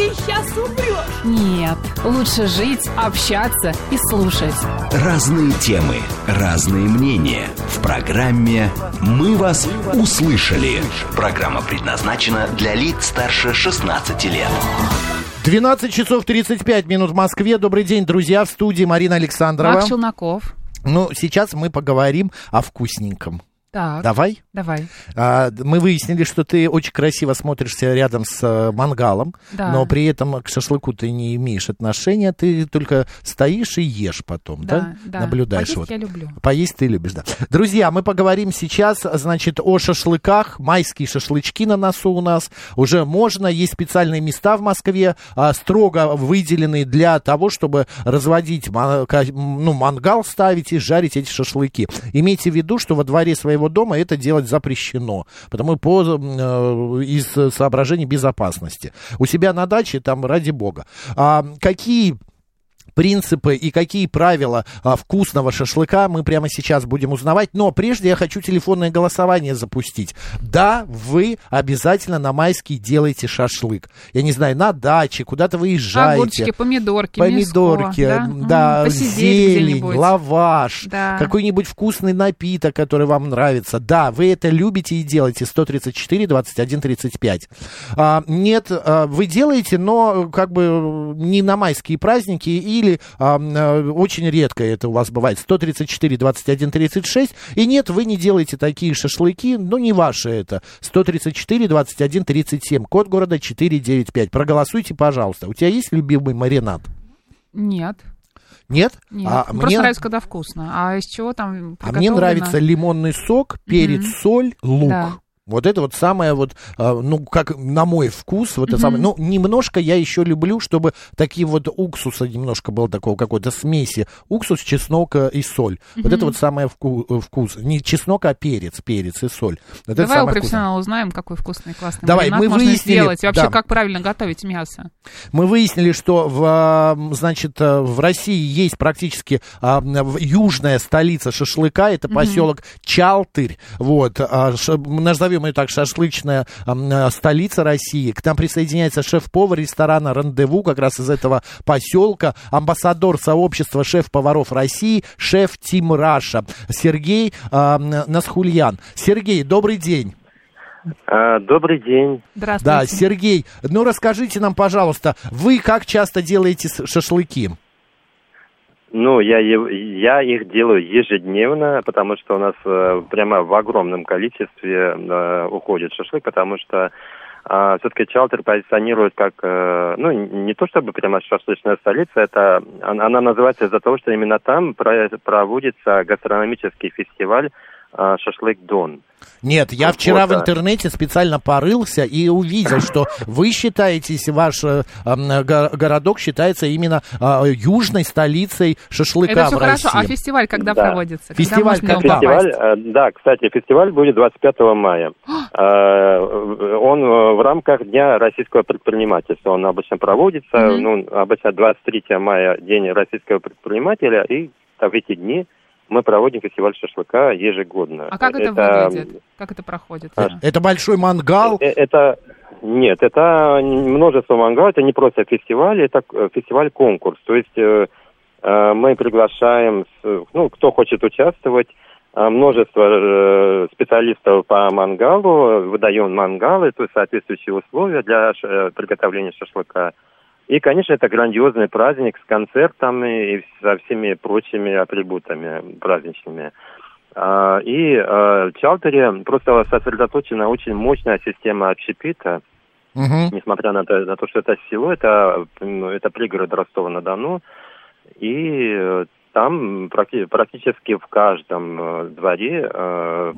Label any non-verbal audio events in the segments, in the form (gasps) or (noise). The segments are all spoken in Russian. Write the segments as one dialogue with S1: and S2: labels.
S1: ты сейчас умрешь.
S2: Нет, лучше жить, общаться и слушать.
S3: Разные темы, разные мнения. В программе «Мы вас услышали». Программа предназначена для лиц старше 16 лет.
S4: 12 часов 35 минут в Москве. Добрый день, друзья, в студии Марина Александрова.
S2: Марк Челноков.
S4: Ну, сейчас мы поговорим о вкусненьком.
S2: Так,
S4: Давай.
S2: давай.
S4: А, мы выяснили, что ты очень красиво смотришься рядом с э, мангалом,
S2: Да.
S4: но при этом к шашлыку ты не имеешь отношения, ты только стоишь и ешь потом, да?
S2: Да, да.
S4: Наблюдаешь.
S2: Поесть
S4: вот.
S2: я люблю.
S4: Поесть ты любишь, да. Друзья, мы поговорим сейчас, значит, о шашлыках. Майские шашлычки на носу у нас. Уже можно, есть специальные места в Москве, а, строго выделенные для того, чтобы разводить, ну, мангал ставить и жарить эти шашлыки. Имейте в виду, что во дворе своего дома это делать запрещено, потому по, э, из соображений безопасности. У себя на даче там ради бога. А, какие принципы и какие правила а, вкусного шашлыка мы прямо сейчас будем узнавать. Но прежде я хочу телефонное голосование запустить. Да, вы обязательно на майский делаете шашлык. Я не знаю, на даче, куда-то выезжаете.
S2: Огурчики, помидорки,
S4: Помидорки,
S2: мяско,
S4: да,
S2: посидеть
S4: зелень, лаваш,
S2: Да.
S4: какой-нибудь вкусный напиток, который вам нравится. Да, вы это любите и делаете. 134, 21, 35. А, нет, а, вы делаете, но как бы не на майские праздники или а, а, очень редко это у вас бывает. 134, 21, 36. И нет, вы не делаете такие шашлыки, ну не ваши это. 134, 21, 37. Код города 495. Проголосуйте, пожалуйста. У тебя есть любимый маринад?
S2: Нет,
S4: Нет?
S2: нет.
S4: А
S2: Просто
S4: мне,
S2: нравится, когда вкусно. А из чего там
S4: а мне нравится лимонный сок, перец,
S2: Мгм.
S4: соль, лук.
S2: Да.
S4: Вот это вот самое вот, а, ну, как на мой вкус, вот это
S2: Мгм.
S4: самое. Ну, немножко я еще люблю, чтобы такие вот уксуса немножко было такого какой-то смеси. Уксус, чеснок э, и соль. Вот это вот самое вку- э, вкус. Не чеснок, а перец, перец и соль. Вот
S2: Давай у
S4: самое вкусное.
S2: профессионала узнаем, какой вкусный, классный
S4: Давай, мы
S2: можно
S4: выяснили,
S2: сделать. И вообще,
S4: да.
S2: как правильно готовить мясо.
S4: Мы выяснили, что в, значит, а, в России есть практически а, южная столица шашлыка, это поселок Чалтырь. Вот, а, ш- назовем ее так, шашлычная а, столица России. К нам присоединяется шеф-повар ресторана «Рандеву», как раз из этого поселка, амбассадор сообщества шеф-поваров России, шеф Тим Раша, Сергей Насхульян. Сергей, добрый день.
S5: А, Добрый день.
S2: Здравствуйте.
S4: Да, Сергей, ну расскажите нам, пожалуйста, вы как часто делаете шашлыки?
S5: Ну, я, я их делаю ежедневно, потому что у нас э, прямо в огромном количестве э, уходит шашлык, потому что все-таки Чалтер позиционирует как, э, ну, не то чтобы прямо шашлычная столица, это она, называется из-за того, что именно там про- проводится гастрономический фестиваль э, Шашлык Дон.
S4: Нет, я
S5: Вот,
S4: вчера в интернете специально порылся и увидел, что вы считаетесь, ваш э, го- городок считается именно э, южной столицей шашлыка
S2: Это все
S4: в
S2: хорошо. А
S4: России.
S2: фестиваль когда
S5: Да.
S2: проводится? Когда
S4: Фестиваль когда?
S2: попасть?
S5: Фестиваль, э, да, кстати, фестиваль будет 25 мая. (gasps) Э, Он э, в рамках Дня российского предпринимательства. Он обычно проводится, ну, обычно 23 мая День российского предпринимателя, и в эти дни мы проводим фестиваль шашлыка ежегодно.
S2: А как это, выглядит? Как это проходит?
S5: А,
S4: Это большой мангал.
S5: Э, Это нет, это множество мангал, это не просто фестиваль, это э, фестиваль-конкурс. То есть э, э, мы приглашаем, с- ну, кто хочет участвовать, э, множество э, специалистов по мангалу, выдаем мангалы, то есть соответствующие условия для ш- э, приготовления шашлыка. И, конечно, это грандиозный праздник с концертами и со всеми прочими атрибутами праздничными. А, И э, в Чалтере просто сосредоточена очень мощная система общепита,
S4: Мгм.
S5: несмотря на то, на то, что это село, это, м, это пригород Ростова-на-Дону, и э, там практи- практически в каждом э, дворе э,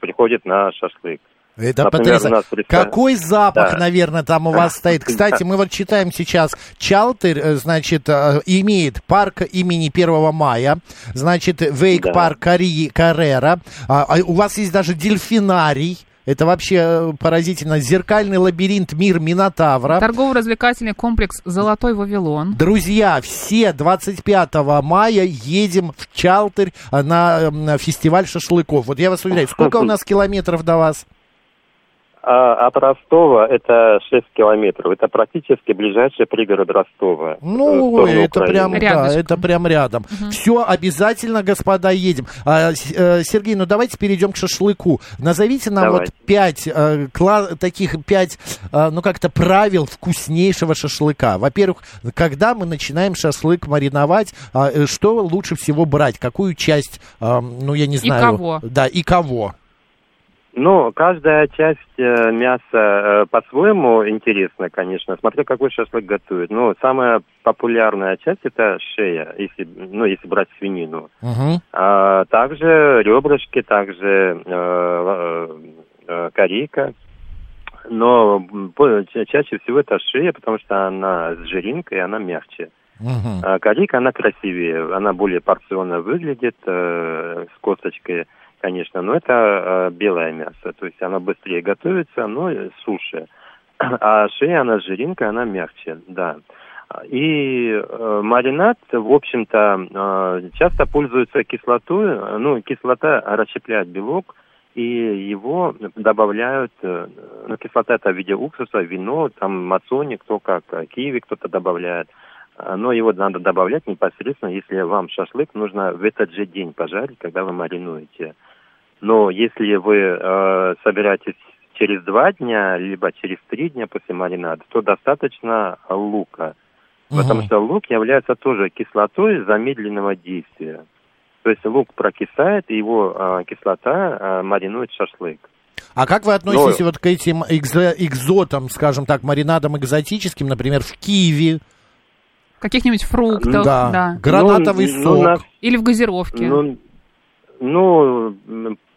S5: приходит на шашлык.
S4: Это
S5: Например,
S4: потрясающе. Какой запах,
S5: Да.
S4: наверное, там у вас стоит. (laughs) Кстати, мы вот читаем сейчас, Чалтер, э, значит, э, имеет парк имени 1 мая, значит, Вейк-парк Кари- Каррера. А, а у вас есть даже дельфинарий. Это вообще э, поразительно. Зеркальный лабиринт Мир Минотавра.
S2: Торгово-развлекательный комплекс «Золотой Вавилон».
S4: Друзья, все 25 мая едем в Чалтырь а, на фестиваль шашлыков. Вот я вас уверяю, сколько у нас километров до вас?
S5: А от Ростова это 6 километров. Это практически ближайший пригород Ростова. э,
S4: Ну, это прям, да, это прям рядом. Все, обязательно, господа, едем. А, э, Сергей, ну давайте перейдем к шашлыку. Назовите нам
S5: Давайте.
S4: вот пять э, кла- таких пять, ну как-то правил вкуснейшего шашлыка. Во-первых, когда мы начинаем шашлык мариновать, а, что лучше всего брать? Какую часть, ну я не знаю.
S2: кого?
S4: Да, и кого?
S5: Ну, каждая часть э, мяса э, по-своему интересна, конечно, смотря какой шашлык готовят. Ну, самая популярная часть это шея, если, ну, если брать свинину.
S4: Мгм.
S5: А также ребрышки, также э, э, э, корейка. Но чаще всего это шея, потому что она с жиринкой, она мягче.
S4: Мгм.
S5: А корейка, она красивее, она более порционно выглядит, э, с косточкой, конечно, но это э, белое мясо, то есть она быстрее готовится, но э, суше. (clears throat) А шея, она с жиринкой, она мягче, да. И э, маринад, в общем-то, э, часто пользуется кислотой, э, ну, кислота расщепляет белок, и его добавляют, э, ну, кислота это в виде уксуса, вино, там мацони, кто как, э, киви кто-то добавляет. А, Но его надо добавлять непосредственно, если вам шашлык нужно в этот же день пожарить, когда вы маринуете. Но если вы э, собираетесь через два дня, либо через три дня после маринада, то достаточно лука. Потому
S4: Мгм.
S5: что лук является тоже кислотой замедленного действия. То есть лук прокисает, и его э, кислота э, маринует шашлык.
S4: А как вы относитесь
S5: Ну,
S4: вот к этим экзо- экзотам, скажем так, маринадам экзотическим, например, в Киеве?
S2: Каких-нибудь фруктов,
S4: да.
S2: да.
S4: Гранатовый
S5: Ну,
S4: сок.
S5: ну, на-
S2: Или в газировке.
S5: Ну, ну,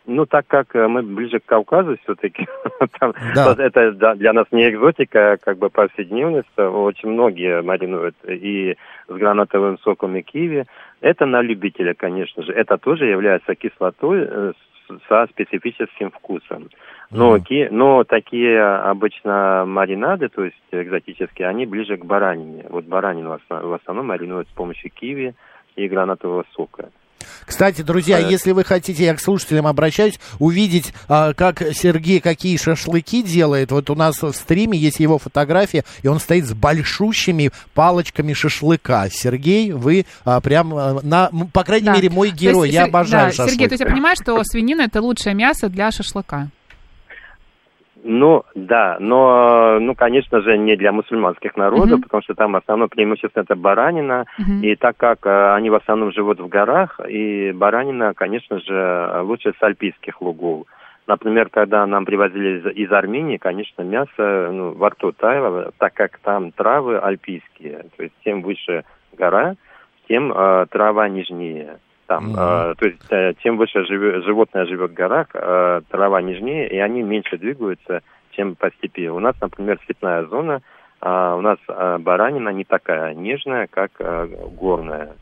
S5: ну, так как э, мы ближе к Кавказу все-таки, (laughs) там,
S4: Да.
S5: это для нас не экзотика, а как бы повседневность, очень многие маринуют и с гранатовым соком и киви. Это на любителя, конечно же. Это тоже является кислотой э, со специфическим вкусом. Но,
S4: Мгм.
S5: ки- но такие обычно маринады, то есть экзотические, они ближе к баранине. Вот баранину в основном маринуют с помощью киви и гранатового сока.
S4: Кстати, друзья,
S5: Понятно.
S4: если вы хотите, я к слушателям обращаюсь, увидеть, а, как Сергей какие шашлыки делает, вот у нас в стриме есть его фотография, и он стоит с большущими палочками шашлыка. Сергей, вы а, прям, а, на, по крайней
S2: Да.
S4: мере, мой герой,
S2: есть,
S4: я
S2: Сер-
S4: обожаю
S2: да,
S4: шашлык.
S2: Сергей, то есть я понимаю, что свинина это лучшее мясо для шашлыка.
S5: Ну, да, но, ну, конечно же, не для мусульманских народов,
S2: Мгм.
S5: потому что там основное преимущество это баранина,
S2: Мгм.
S5: и так как э, они в основном живут в горах, и баранина, конечно же, лучше с альпийских лугов. Например, когда нам привозили из, из Армении, конечно, мясо ну, во рту таяло, так как там травы альпийские, то есть тем выше гора, тем э, трава нежнее. Там,
S4: Мгм.
S5: э, то есть э, чем выше животное живет в горах, э, трава нежнее, и они меньше двигаются, чем по степи. У нас, например, степная зона, а у нас э, баранина не такая нежная, как э, горная.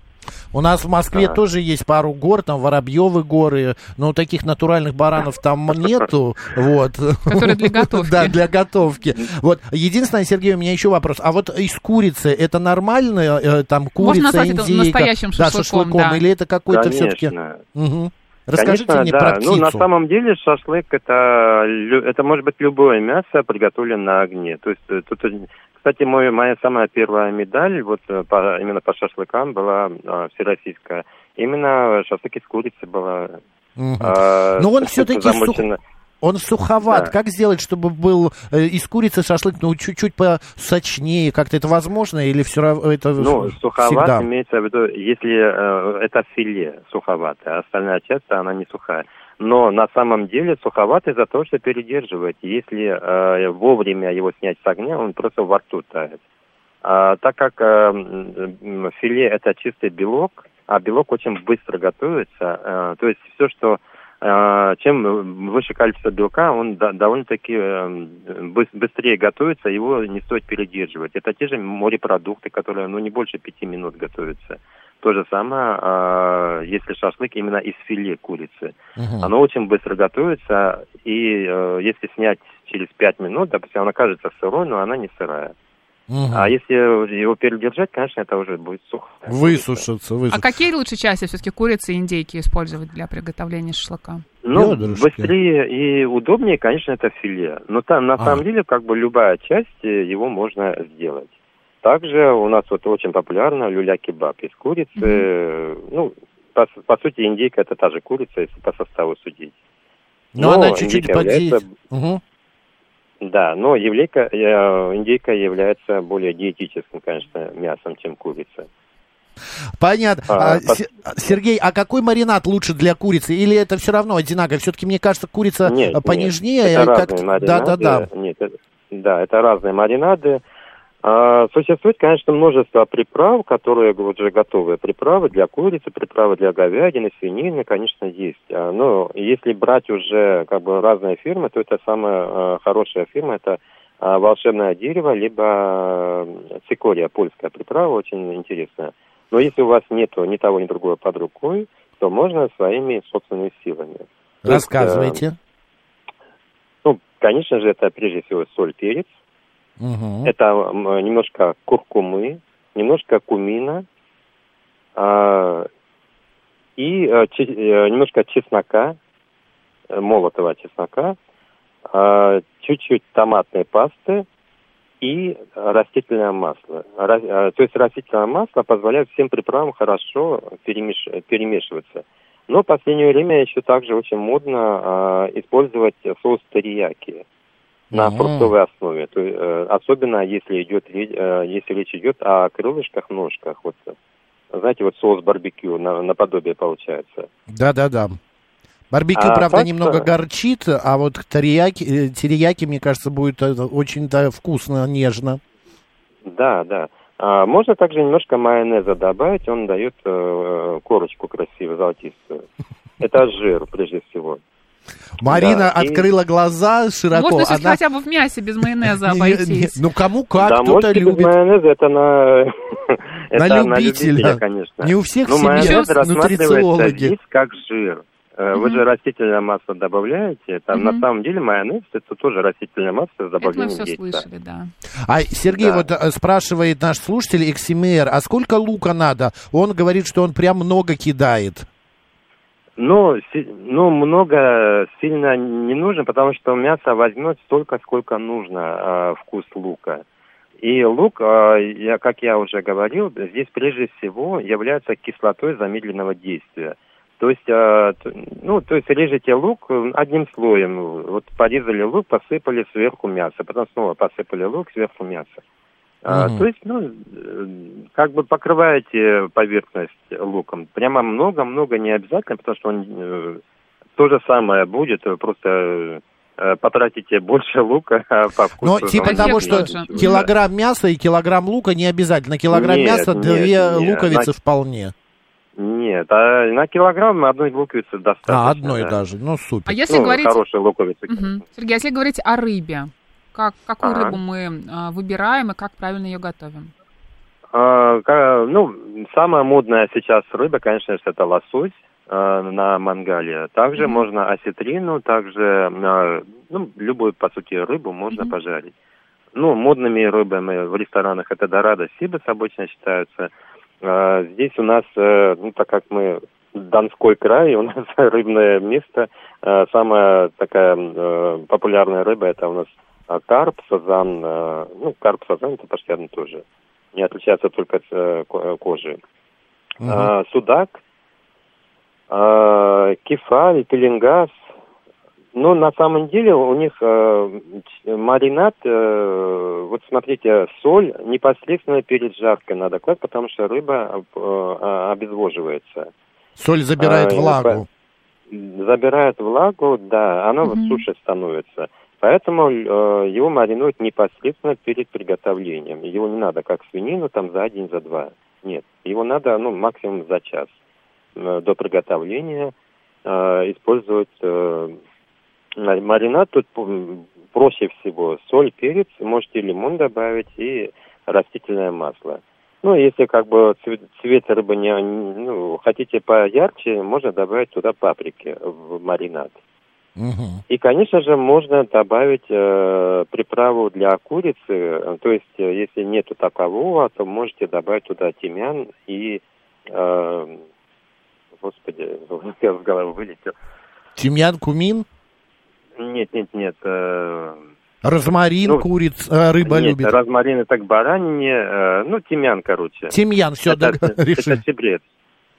S4: У нас в Москве
S5: Ага.
S4: тоже есть пару гор, там Воробьевы горы, но таких натуральных баранов там нету, вот.
S2: Которые для (laughs) готовки.
S4: Да, для готовки. Вот, единственное, Сергей, у меня еще вопрос. А вот из курицы это нормально, э, там
S2: Можно
S4: курица,
S2: назвать это
S4: индейка?
S2: настоящим
S4: да,
S2: шашлыком, да.
S4: или это какой-то все-таки...
S5: Конечно.
S4: Расскажите
S5: Конечно,
S4: мне
S5: да.
S4: про птицу.
S5: Ну, на самом деле шашлык это, это может быть любое мясо, приготовленное на огне. То есть э, тут, кстати, мой, моя самая первая медаль вот э, по, именно по шашлыкам была э, всероссийская. Именно шашлык из курицы была.
S4: Мгм.
S5: э,
S4: Но он всё-таки
S5: замочена.
S4: Он суховат.
S5: Да.
S4: Как сделать, чтобы был э, из курицы шашлык, ну, чуть-чуть посочнее? Как-то это возможно или все равно это
S5: Ну, суховат
S4: всегда?
S5: имеется в виду, если э, это филе суховатое, а остальная часть, она не сухая. Но на самом деле суховат из-за того, что передерживает. Если э, вовремя его снять с огня, он просто во рту тает. А, так как э, филе это чистый белок, а белок очень быстро готовится, э, то есть все, что а, чем выше количество белка, он да- довольно-таки э, быс- быстрее готовится, его не стоит передерживать. Это те же морепродукты, которые ну, не больше пяти минут готовятся. То же самое, а, если шашлык именно из филе курицы.
S4: Мгм.
S5: Оно очень быстро готовится, и э, если снять через пять минут, допустим, она кажется сырой, но она не сырая.
S4: Мгм.
S5: А если его передержать, конечно, это уже будет сухо.
S4: Высушится,
S2: А
S4: высушится.
S2: какие лучше части все-таки курицы и индейки использовать для приготовления шашлыка?
S5: Ну,
S4: Бедрышки.
S5: быстрее и удобнее, конечно, это филе. Но там, на
S4: А.
S5: самом деле, как бы любая часть, э, его можно сделать. Также у нас вот очень популярно люля-кебаб из курицы. э, Ну, по, по сути, индейка это та же курица, если по составу судить.
S4: Но
S5: но
S4: она чуть-чуть
S5: является-
S4: Мгм.
S5: Да, но явлейка, э, индейка является более диетическим, конечно, мясом, чем курица.
S4: Понятно.
S5: А,
S4: А, Сергей, а какой маринад лучше для курицы? Или это все равно одинаково? Все-таки, мне кажется, курица
S5: Нет,
S4: э,
S5: нет,
S4: понежнее.
S5: это
S4: и
S5: разные
S4: как-то-
S5: маринады.
S4: Да-да-да.
S5: Нет, это- да, это разные маринады. А, существует, конечно, множество приправ, которые уже готовые приправы для курицы, приправы для говядины, свинины, конечно, есть. А, но если брать уже как бы разные фирмы, то это самая а, хорошая фирма, это волшебное дерево, либо цикория, польская приправа, очень интересная. Но если у вас нету ни того, ни другого под рукой, то можно своими собственными силами. То есть, э,
S4: Рассказывайте.
S5: ну, конечно же, это прежде всего соль, перец.
S4: Мгм.
S5: Это немножко куркумы, немножко кумина а, и э, че- э, немножко чеснока, э, молотого чеснока, а, чуть-чуть томатной пасты и растительное масло. Ра- а, То есть растительное масло позволяет всем приправам хорошо перемеш- перемешиваться. Но в последнее время еще также очень модно а, использовать соус терияки на
S4: М.
S5: фруктовой основе. То, э, особенно если идет э, если речь идет о крылышках, ножках. Вот, знаете, вот соус барбекю на, наподобие получается.
S4: Да-да-да. Барбекю,
S5: А,
S4: правда,
S5: так
S4: немного горчит, а вот терияки, э, терияки, мне кажется, будет э, очень-то вкусно, нежно.
S5: Да, да. А, можно также немножко майонеза добавить, он дает э, корочку красивую, золотистую. Это жир, прежде всего.
S4: Марина
S5: Да, и-
S4: открыла глаза широко.
S2: Можно
S4: она-
S2: хотя бы в мясе без майонеза
S4: Не- не-
S2: обойтись.
S4: Ну, кому как,
S5: да,
S4: кто-то
S5: можете без
S4: любит.
S5: майонеза, это на... (laughs)
S4: На любителя.
S5: конечно.
S4: Не у всех
S5: Но
S4: в семье нутрициологи.
S5: здесь как жир. Э, Вы же растительное масло добавляете. Там на самом деле майонез это тоже растительное масло с
S2: Это мы
S5: добавлением
S2: все
S5: яйца.
S2: слышали, да.
S4: А Сергей
S5: Да.
S4: вот э, спрашивает наш слушатель XMR, а сколько лука надо? Он говорит, что он прям много кидает.
S5: Ну, си- ну, много сильно не нужно, потому что мясо возьмет столько, сколько нужно э, вкус лука. И лук, э, я, как я уже говорил, здесь прежде всего является кислотой замедленного действия. То есть, э, ну, то есть режете лук одним слоем. Вот порезали лук, посыпали сверху мясо, потом снова посыпали лук, сверху мясо. А,
S4: Мгм.
S5: то есть, ну, э, как бы покрываете поверхность луком. Прямо много-много не обязательно, потому что он э, то же самое будет, просто э, потратите больше лука (laughs) а по вкусу.
S4: Но
S5: он
S4: типа того, что
S5: будет.
S4: килограмм мяса и килограмм лука не обязательно. Килограмм
S5: Нет,
S4: мяса,
S5: нет,
S4: две
S5: нет,
S4: луковицы
S5: на-
S4: вполне.
S5: Нет, а на килограмм одной луковицы достаточно.
S4: А, одной
S5: да.
S4: даже. Ну, супер.
S2: А если
S5: Ну,
S2: говорить...
S5: хорошей луковицы.
S2: Мгм. Сергей, а если говорить о рыбе, как, какую
S5: Ага.
S2: рыбу мы а, выбираем и как правильно ее готовим?
S5: А, ну, самая модная сейчас рыба, конечно, же, это лосось а, на мангале. Также
S2: Мгм.
S5: можно осетрину, также а, ну, любую, по сути, рыбу можно
S2: Мгм.
S5: пожарить. Ну, модными рыбами в ресторанах это дорадо, сибас обычно считаются. А, здесь у нас, э, ну, так как мы Донской край, (laughs) у нас рыбное место, самая такая э, популярная рыба это у нас карп, сазан, э, ну, карп, сазан это почти одно и то же. Не отличается только от э, ко- кожи.
S4: Мгм.
S5: А, судак, а, кефаль, пеленгас. Ну, на самом деле у них э, маринад, э, вот смотрите, соль непосредственно перед жаркой надо класть, потому что рыба э, э, обезвоживается.
S4: Соль забирает
S5: А,
S4: влагу.
S5: Забирает влагу, да, оно вот
S2: Мгм.
S5: суше становится. Поэтому э, его маринуют непосредственно перед приготовлением. Его не надо, как свинину, там за день, за два. Нет, его надо, ну, максимум за час э, до приготовления. э, использовать э, ма- маринад. Тут проще всего соль, перец, можете лимон добавить и растительное масло. Ну, если как бы цвет, цвет рыбы не, ну, хотите поярче, можно добавить туда паприки в маринад. И, конечно же, можно добавить э, приправу для курицы. Э, То есть, э, если нету такового, то можете добавить туда тимьян и, э, господи, (laughs) я с головы вылетел.
S4: Тимьян, кумин,
S5: Нет, нет, нет. э,
S4: розмарин,
S5: Ну,
S4: куриц, э, рыба
S5: нет,
S4: любит.
S5: розмарин это к баранине, э, ну, тимьян, короче.
S4: Тимьян, все,
S5: это, (laughs) это
S4: решили.
S5: чебрец.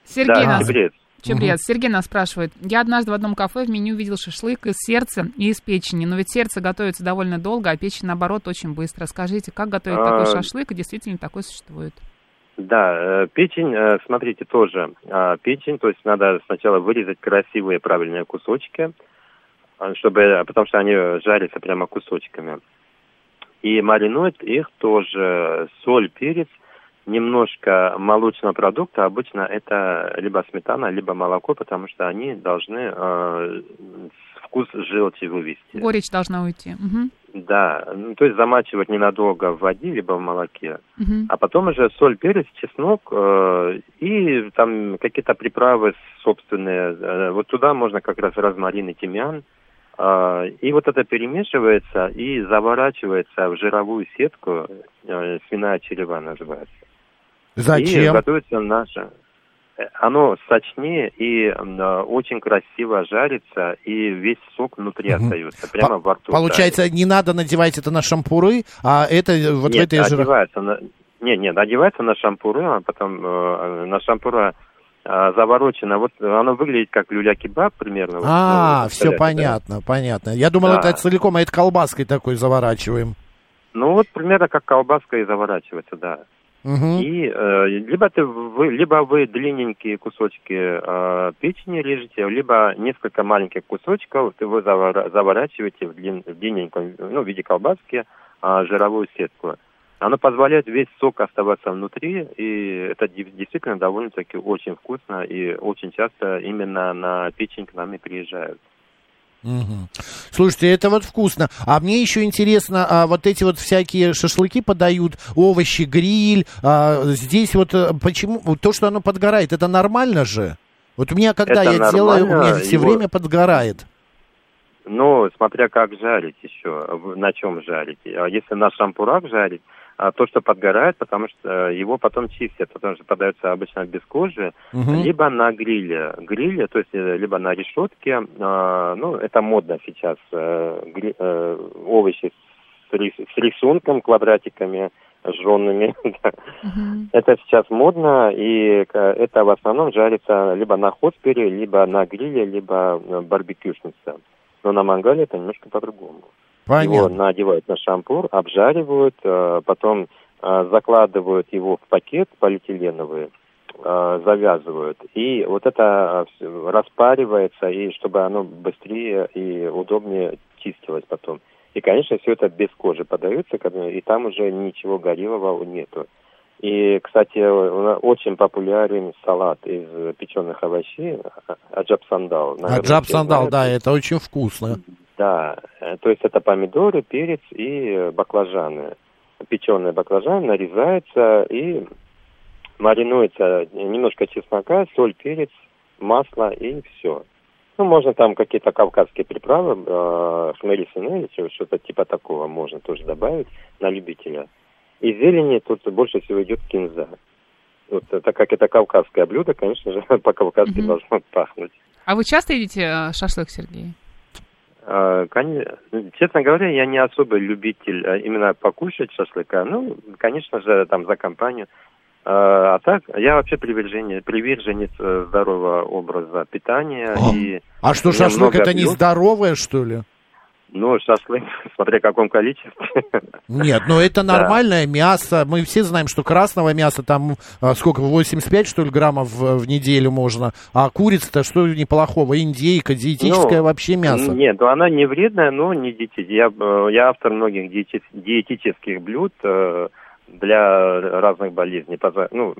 S2: Сергей
S5: да,
S2: нас,
S5: чебрец.
S2: Чебрец, Сергей нас спрашивает. Я однажды в одном кафе в меню видел шашлык из сердца и из печени. Но ведь сердце готовится довольно долго, а печень, наоборот, очень быстро. Скажите, как готовить
S5: А,
S2: такой шашлык? И действительно такой существует?
S5: Да, э, печень, э, смотрите, тоже а, печень, то есть надо сначала вырезать красивые правильные кусочки, а, чтобы, потому что они жарятся прямо кусочками. И маринует их тоже соль, перец, немножко молочного продукта. Обычно это либо сметана, либо молоко, потому что они должны э, вкус желчи вывести.
S2: Горечь должна уйти. Мгм,
S5: Да, ну, то есть замачивать ненадолго в воде, либо в молоке.
S2: мгм.
S5: А потом уже соль, перец, чеснок э, и там какие-то приправы собственные. Э, вот туда можно как раз розмарин и тимьян. Э, и вот это перемешивается и заворачивается в жировую сетку, э, свиная черева называется. И
S4: Зачем?
S5: готовится наша. э, Оно сочнее и очень красиво жарится, и весь сок внутри
S4: Мгм.
S5: остается, прямо во рту.
S4: Получается, не надо надевать это на шампуры, а это вот в
S5: Нет,
S4: этой жира...
S5: одевается на... Нет, нет, одевается на шампуры, а потом э, на шампура э, заворочено. Вот оно выглядит как люля-кебаб примерно. Вот,
S4: А,
S5: ну,
S4: все
S5: представляете,
S4: понятно, понятно. Я думал,
S5: Да.
S4: это целиком, а это колбаской такой заворачиваем.
S5: да? Ну вот примерно как колбаска и заворачивается, да.
S4: Мгм.
S5: И э, либо ты вы, либо вы длинненькие кусочки э, печени режете, либо несколько маленьких кусочков ты вы завора- заворачиваете в, длин, в длинненьком, ну, в виде колбаски, э, жировую сетку. Оно позволяет весь сок оставаться внутри, и это де- действительно довольно-таки очень вкусно, и очень часто именно на печень к нам и приезжают.
S4: Мгм. Слушайте, это вот вкусно. А мне еще интересно, а вот эти вот всякие шашлыки подают, овощи, гриль. а, здесь вот э, почему то, что оно подгорает, это нормально же? Вот у меня, когда
S5: Это
S4: я делаю, у меня все
S5: его-
S4: время подгорает.
S5: Ну, смотря как жарить еще, на чем жарить. А если на шампурах жарить, то, что подгорает, потому что э, его потом чистят, потому что подается обычно без кожи,
S4: Мгм.
S5: либо на гриле. Гриле, то есть э, либо на решетке, а, ну, это модно сейчас, э, гри- овощи с, рис- с рисунком, квадратиками, жженными. (laughs)
S2: Мгм.
S5: Это сейчас модно, и это в основном жарится либо на хоспере, либо на гриле, либо барбекюшница. Но на мангале это немножко по-другому. Его
S4: Понятно.
S5: надевают на шампур, обжаривают, э, потом э, закладывают его в пакет полиэтиленовый, э, завязывают. И вот это распаривается, и чтобы оно быстрее и удобнее чистилось потом. И, конечно, все это без кожи подается, и там уже ничего горелого нету. И, кстати, очень популярен салат из печеных овощей, а- аджап сандал.
S4: А джаб
S5: все
S4: сандал,
S5: знают.
S4: да, это очень вкусно.
S5: Да, э, то есть это помидоры, перец и э, баклажаны. Печеные баклажаны нарезаются и маринуется немножко чеснока, соль, перец, масло и все. Ну, можно там какие-то кавказские приправы, э, хмели сунели, чё- что-то типа такого можно тоже добавить на любителя. И зелени тут больше всего идет кинза. Вот, э, так как это кавказское блюдо, конечно же, (laughs) по-кавказски
S2: Мгм.
S5: должно пахнуть.
S2: А вы часто едите шашлык, Сергей?
S5: Коне- Честно говоря, я не особый любитель а, именно покушать шашлыка. Ну, конечно же, там за компанию. А а так, я вообще приверженец, приверженец э, здорового образа питания.
S4: А.
S5: И,
S4: А что, шашлык это
S5: блюд.
S4: нездоровое, что ли?
S5: Ну, шашлык, (laughs) смотря в каком количестве.
S4: Нет, ну это
S5: Да.
S4: нормальное мясо. Мы все знаем, что красного мяса там а, сколько, 85, что ли, граммов в, неделю можно. А курица-то что неплохого? Индейка, диетическое
S5: Ну,
S4: вообще мясо.
S5: Нет, ну она не вредная, но не диетическая. Я, э, я автор многих диети- диетических блюд э, для разных болезней. Ну,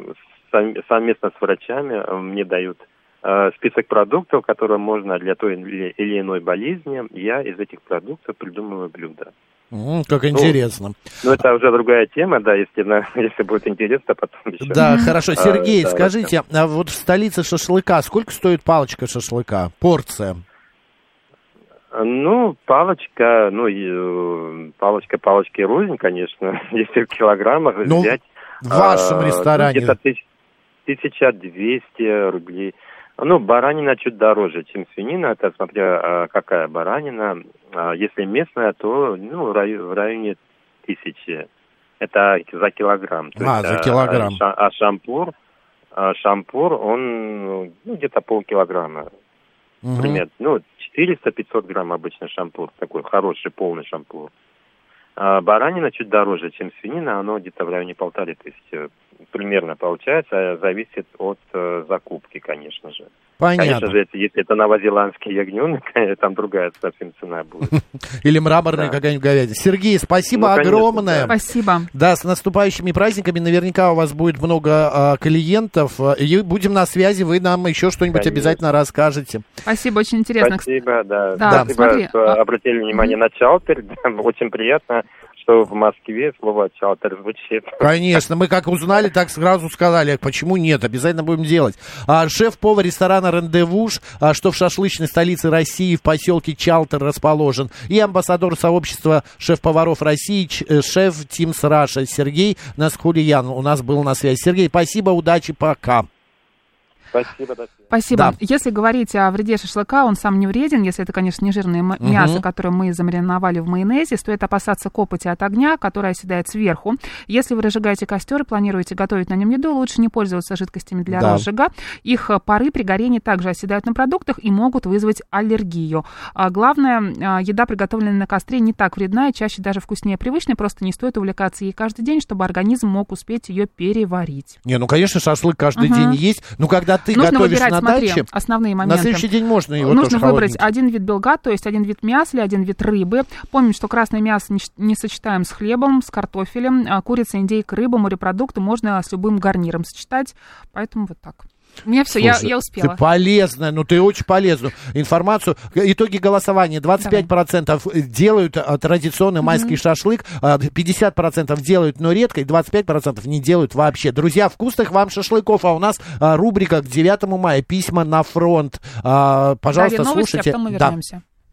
S5: совместно с врачами э, мне дают список продуктов, которые можно для той или иной болезни. Я из этих продуктов придумываю блюда.
S4: М, как интересно.
S5: Но это уже другая тема, да, если, на- (laughs) если будет интересно, потом еще.
S4: Да, хорошо.
S5: А,
S4: Сергей,
S5: да,
S4: скажите, а вот в столице шашлыка сколько стоит палочка шашлыка? Порция?
S5: Ну, палочка, ну, э, палочка палочки рознь, конечно, (laughs) если в килограммах
S4: Ну,
S5: взять.
S4: В вашем
S5: а, ну,
S4: ресторане.
S5: Где-то тысяч- 1200 рублей. Ну, баранина чуть дороже, чем свинина, это смотря а, какая баранина. А, Если местная, то ну, в рай- в районе тысячи. Это за килограмм. То
S4: А,
S5: есть,
S4: за килограмм.
S5: ша- А шампур, а шампур, он ну, где-то полкилограмма.
S4: Мгм.
S5: Примерно, ну, 400-500 грамм обычно шампур, такой хороший, полный шампур. А баранина чуть дороже, чем свинина, оно где-то в районе полторы тысячи примерно получается, а зависит от э, закупки, конечно же.
S4: Понятно.
S5: Конечно же, если, если это новозеландский ягненок, (laughs) там другая совсем цена будет. (laughs)
S4: Или мраморная
S5: Да.
S4: какая-нибудь говядина. Сергей, спасибо
S5: Ну, конечно,
S4: огромное.
S2: Спасибо.
S4: Да, с наступающими праздниками. Наверняка у вас будет много а, клиентов. И будем на связи. Вы нам еще что-нибудь
S5: Конечно.
S4: обязательно расскажете.
S2: Спасибо, очень интересно.
S5: Спасибо, да.
S2: Да,
S5: Спасибо,
S2: смотри,
S5: что
S2: а-
S5: обратили внимание на чалтер. (laughs) Очень приятно, что в Москве слово чалтер звучит.
S4: Конечно, мы как узнали, так сразу сказали, почему нет, обязательно будем делать. А, шеф-повар ресторана «Рандевуш», а, что в шашлычной столице России в поселке Чалтер расположен, и амбассадор сообщества шеф-поваров России, э, шеф Тимс Раша Сергей Насхулиян у нас был на связи. Сергей, спасибо, удачи, пока.
S5: Спасибо.
S2: Спасибо.
S4: Да.
S2: Если говорить о вреде шашлыка, он сам не вреден, если это, конечно, не жирное
S4: Мгм.
S2: мясо, которое мы замариновали в майонезе, стоит опасаться копоти от огня, которая оседает сверху. Если вы разжигаете костер и планируете готовить на нем еду, лучше не пользоваться жидкостями для
S4: Да.
S2: розжига. Их э, пары при горении также оседают на продуктах и могут вызвать аллергию. А главное, а, еда, приготовленная на костре, не так вредна и чаще даже вкуснее привычной, просто не стоит увлекаться ей каждый день, чтобы организм мог успеть ее переварить.
S4: Не, ну, конечно, шашлык каждый
S2: Мгм.
S4: день есть, но когда ты
S2: Нужно
S4: готовишь
S2: выбирать,
S4: на
S2: смотри,
S4: даче,
S2: основные
S4: на
S2: моменты.
S4: следующий день можно его
S2: Нужно выбрать один вид белка, то есть один вид мяса или один вид рыбы. Помним, что красное мясо не, не сочетаем с хлебом, с картофелем. А Курица, индейка, рыба, морепродукты можно с любым гарниром сочетать. Поэтому вот так. У меня все, я,
S4: Слушай,
S2: я успела.
S4: Ты полезная, ну ты очень полезную информацию. Итоги голосования. 25% делают а, традиционный майский шашлык, а, 50% делают, но редко, и 25% не делают вообще. Друзья, вкусных вам шашлыков, а у нас а, рубрика к 9 мая «Письма на фронт». А, Пожалуйста,
S2: Далее новости, а
S4: слушайте.
S2: потом мы
S4: Да.
S2: вернемся.